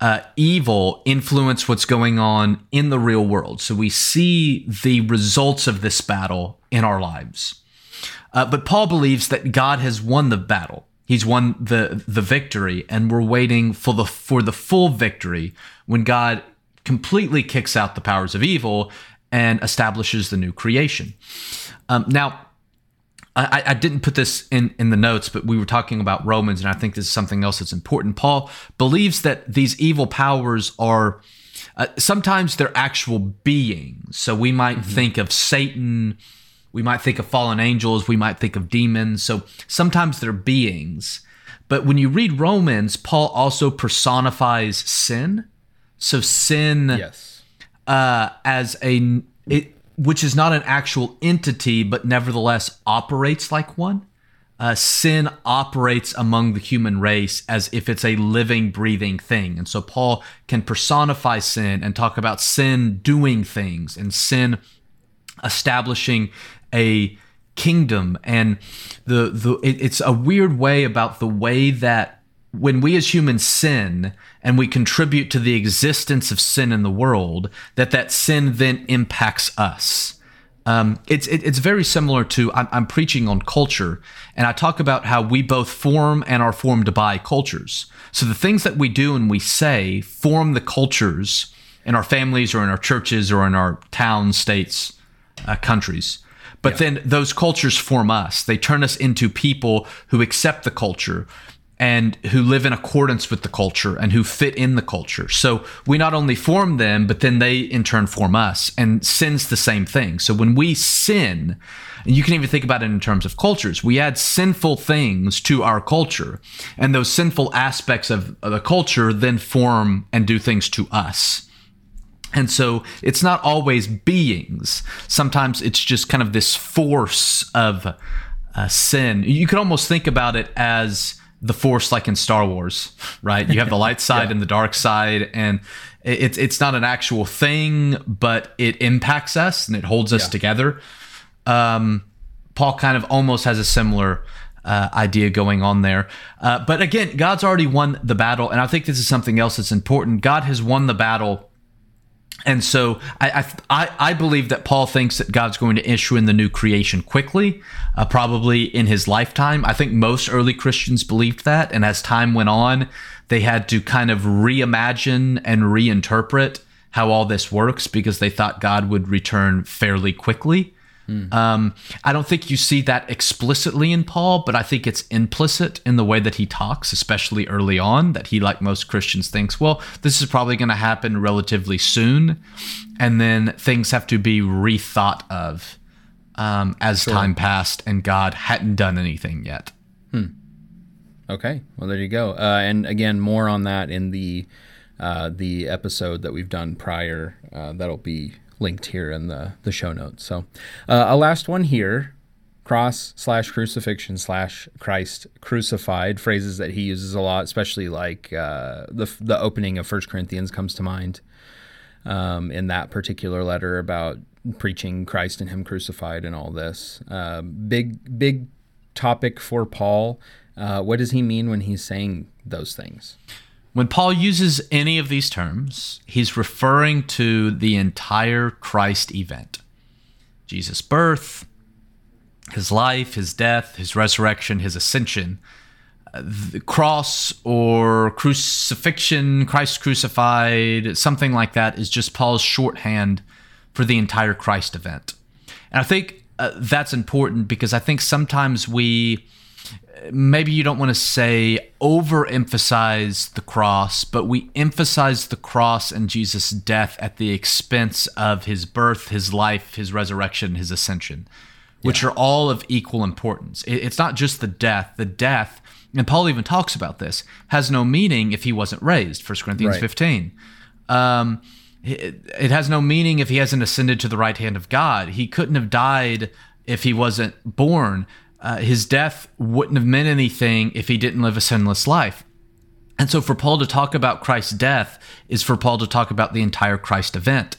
uh, evil influence what's going on in the real world. So we see the results of this battle in our lives. Uh, but Paul believes that God has won the battle. He's won the the victory, and we're waiting for the for the full victory when God completely kicks out the powers of evil and establishes the new creation. Um, now, I, I didn't put this in, in the notes, but we were talking about Romans, and I think this is something else that's important. Paul believes that these evil powers are uh, sometimes they're actual beings. So we might think of Satan, we might think of fallen angels, we might think of demons. So sometimes they're beings. But when you read Romans, Paul also personifies sin. So sin yes. uh, as a it, which is not an actual entity, but nevertheless operates like one. Uh, sin operates among the human race as if it's a living, breathing thing. And so Paul can personify sin and talk about sin doing things and sin establishing a kingdom. And the, the it, it's a weird way about the way that when we as humans sin and we contribute to the existence of sin in the world, that that sin then impacts us. Um, it's it, it's very similar to I'm, I'm preaching on culture, and I talk about how we both form and are formed by cultures. So the things that we do and we say form the cultures in our families or in our churches or in our towns, states, uh, countries. But then those cultures form us. They turn us into people who accept the culture and who live in accordance with the culture and who fit in the culture. So we not only form them, but then they in turn form us. And sin's the same thing. So when we sin, and you can even think about it in terms of cultures, we add sinful things to our culture. And those sinful aspects of the culture then form and do things to us. And so it's not always beings. Sometimes it's just kind of this force of uh, sin. You could almost think about it as the force like in Star Wars, right? You have the light side Yeah. and the dark side and it's it's not an actual thing, but it impacts us and it holds us Yeah. together. Um, Paul kind of almost has a similar uh, idea going on there. Uh, but again, God's already won the battle, and I think this is something else that's important. God has won the battle. And so I, I I believe that Paul thinks that God's going to issue in the new creation quickly, uh, probably in his lifetime. I think most early Christians believed that, and as time went on, they had to kind of reimagine and reinterpret how all this works because they thought God would return fairly quickly. Um, I don't think you see that explicitly in Paul, but I think it's implicit in the way that he talks, especially early on, that he, like most Christians, thinks, well, this is probably going to happen relatively soon. And then things have to be rethought of um, as time passed and God hadn't done anything yet. Okay, well there you go. Uh, and again, more on that in the uh, the episode that we've done prior. Uh, that'll be linked here in the the show notes. So, uh, a last one here: cross slash crucifixion slash Christ crucified. Phrases that he uses a lot, especially like uh, the the opening of First Corinthians comes to mind um, in that particular letter about preaching Christ and Him crucified and all this. Uh, big big topic for Paul. Uh, what does he mean when he's saying those things? When Paul uses any of these terms, he's referring to the entire Christ event Jesus' birth, his life, his death, his resurrection, his ascension. Uh, The cross or crucifixion, Christ crucified, something like that is just Paul's shorthand for the entire Christ event. And I think uh, that's important because I think sometimes we maybe you don't want to say overemphasize the cross, but we emphasize the cross and Jesus' death at the expense of his birth, his life, his resurrection, his ascension, which are all of equal importance. It's not just the death. The death, and Paul even talks about this, has no meaning if he wasn't raised. 1 Corinthians Right. 15. Um, it has no meaning if he hasn't ascended to the right hand of God. He couldn't have died if he wasn't born. Uh, his death wouldn't have meant anything if he didn't live a sinless life. And so, for Paul to talk about Christ's death is for Paul to talk about the entire Christ event.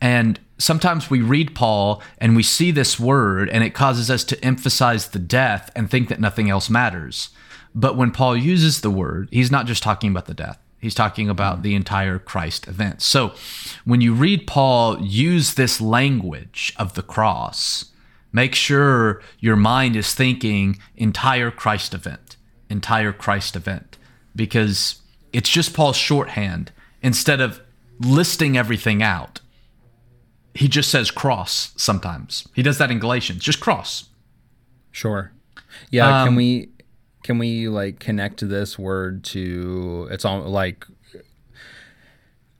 And sometimes we read Paul and we see this word, and it causes us to emphasize the death and think that nothing else matters. But when Paul uses the word, he's not just talking about the death, he's talking about the entire Christ event. So, when you read Paul use this language of the cross, make sure your mind is thinking entire Christ event, entire Christ event, because it's just Paul's shorthand. Instead of listing everything out, he just says cross sometimes. He does that in Galatians, just cross. Sure. Yeah. Um, can we can we like connect this word to? It's all like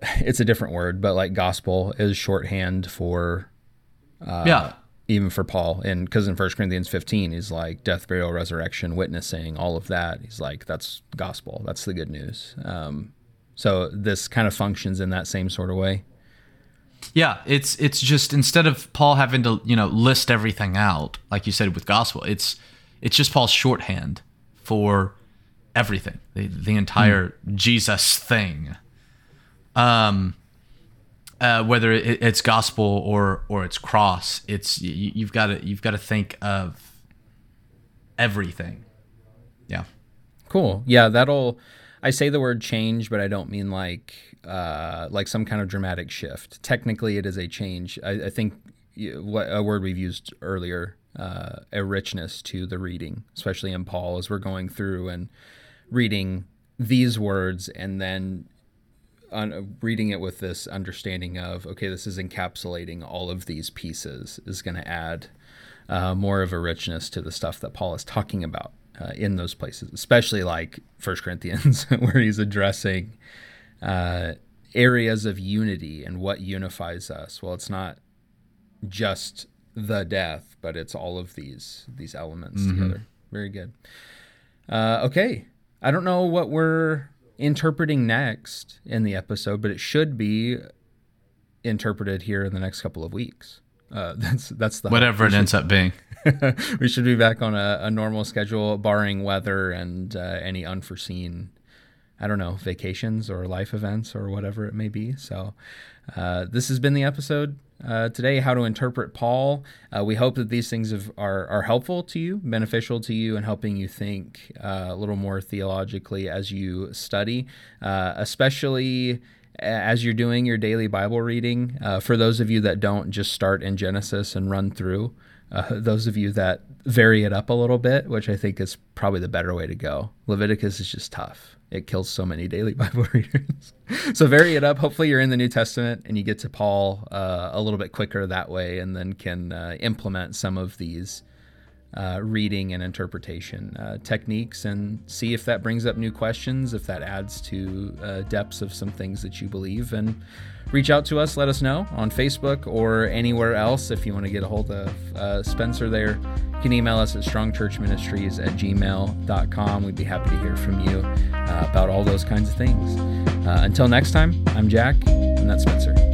it's a different word, but like gospel is shorthand for yeah. Even for Paul. And because in First Corinthians 15, he's like death, burial, resurrection, witnessing, all of that. He's like, that's gospel. That's the good news. Um, so this kind of functions in that same sort of way. Yeah, it's it's just instead of Paul having to, you know, list everything out, like you said with gospel, it's it's just Paul's shorthand for everything. The the entire Jesus thing. Um uh, whether it, it's gospel or or it's cross, it's you, you've got to you've got to think of everything. Yeah. Cool. Yeah, that'll. I say the word change, but I don't mean like uh, like some kind of dramatic shift. Technically, it is a change. I, I think what a word we've used earlier, uh, a richness to the reading, especially in Paul, as we're going through and reading these words, and then on, reading it with this understanding of okay, this is encapsulating all of these pieces is going to add uh, more of a richness to the stuff that Paul is talking about uh, in those places, especially like First Corinthians, where he's addressing uh, areas of unity and what unifies us. Well, it's not just the death, but it's all of these these elements together. Very good. Uh, okay, I don't know what we're interpreting next in the episode, but it should be interpreted here in the next couple of weeks. Uh, that's that's the. Whatever it should- ends up being. we should be back on a, a normal schedule, barring weather and uh, any unforeseen, I don't know, vacations or life events or whatever it may be. So, uh, this has been the episode uh, today. How to interpret Paul. Uh, we hope that these things have, are are helpful to you, beneficial to you, and helping you think uh, a little more theologically as you study, uh, especially as you're doing your daily Bible reading. Uh, for those of you that don't just start in Genesis and run through, uh, those of you that vary it up a little bit, which I think is probably the better way to go. Leviticus is just tough. It kills so many daily Bible readers. so vary it up. Hopefully, you're in the New Testament and you get to Paul uh, a little bit quicker that way, and then can uh, implement some of these uh, reading and interpretation uh, techniques and see if that brings up new questions, if that adds to uh, depths of some things that you believe. And reach out to us, let us know on Facebook or anywhere else if you want to get a hold of uh, Spencer there. You can email us at strongchurchministries at gmail.com. We'd be happy to hear from you uh, about all those kinds of things. Uh, until next time, I'm Jack, and that's Spencer.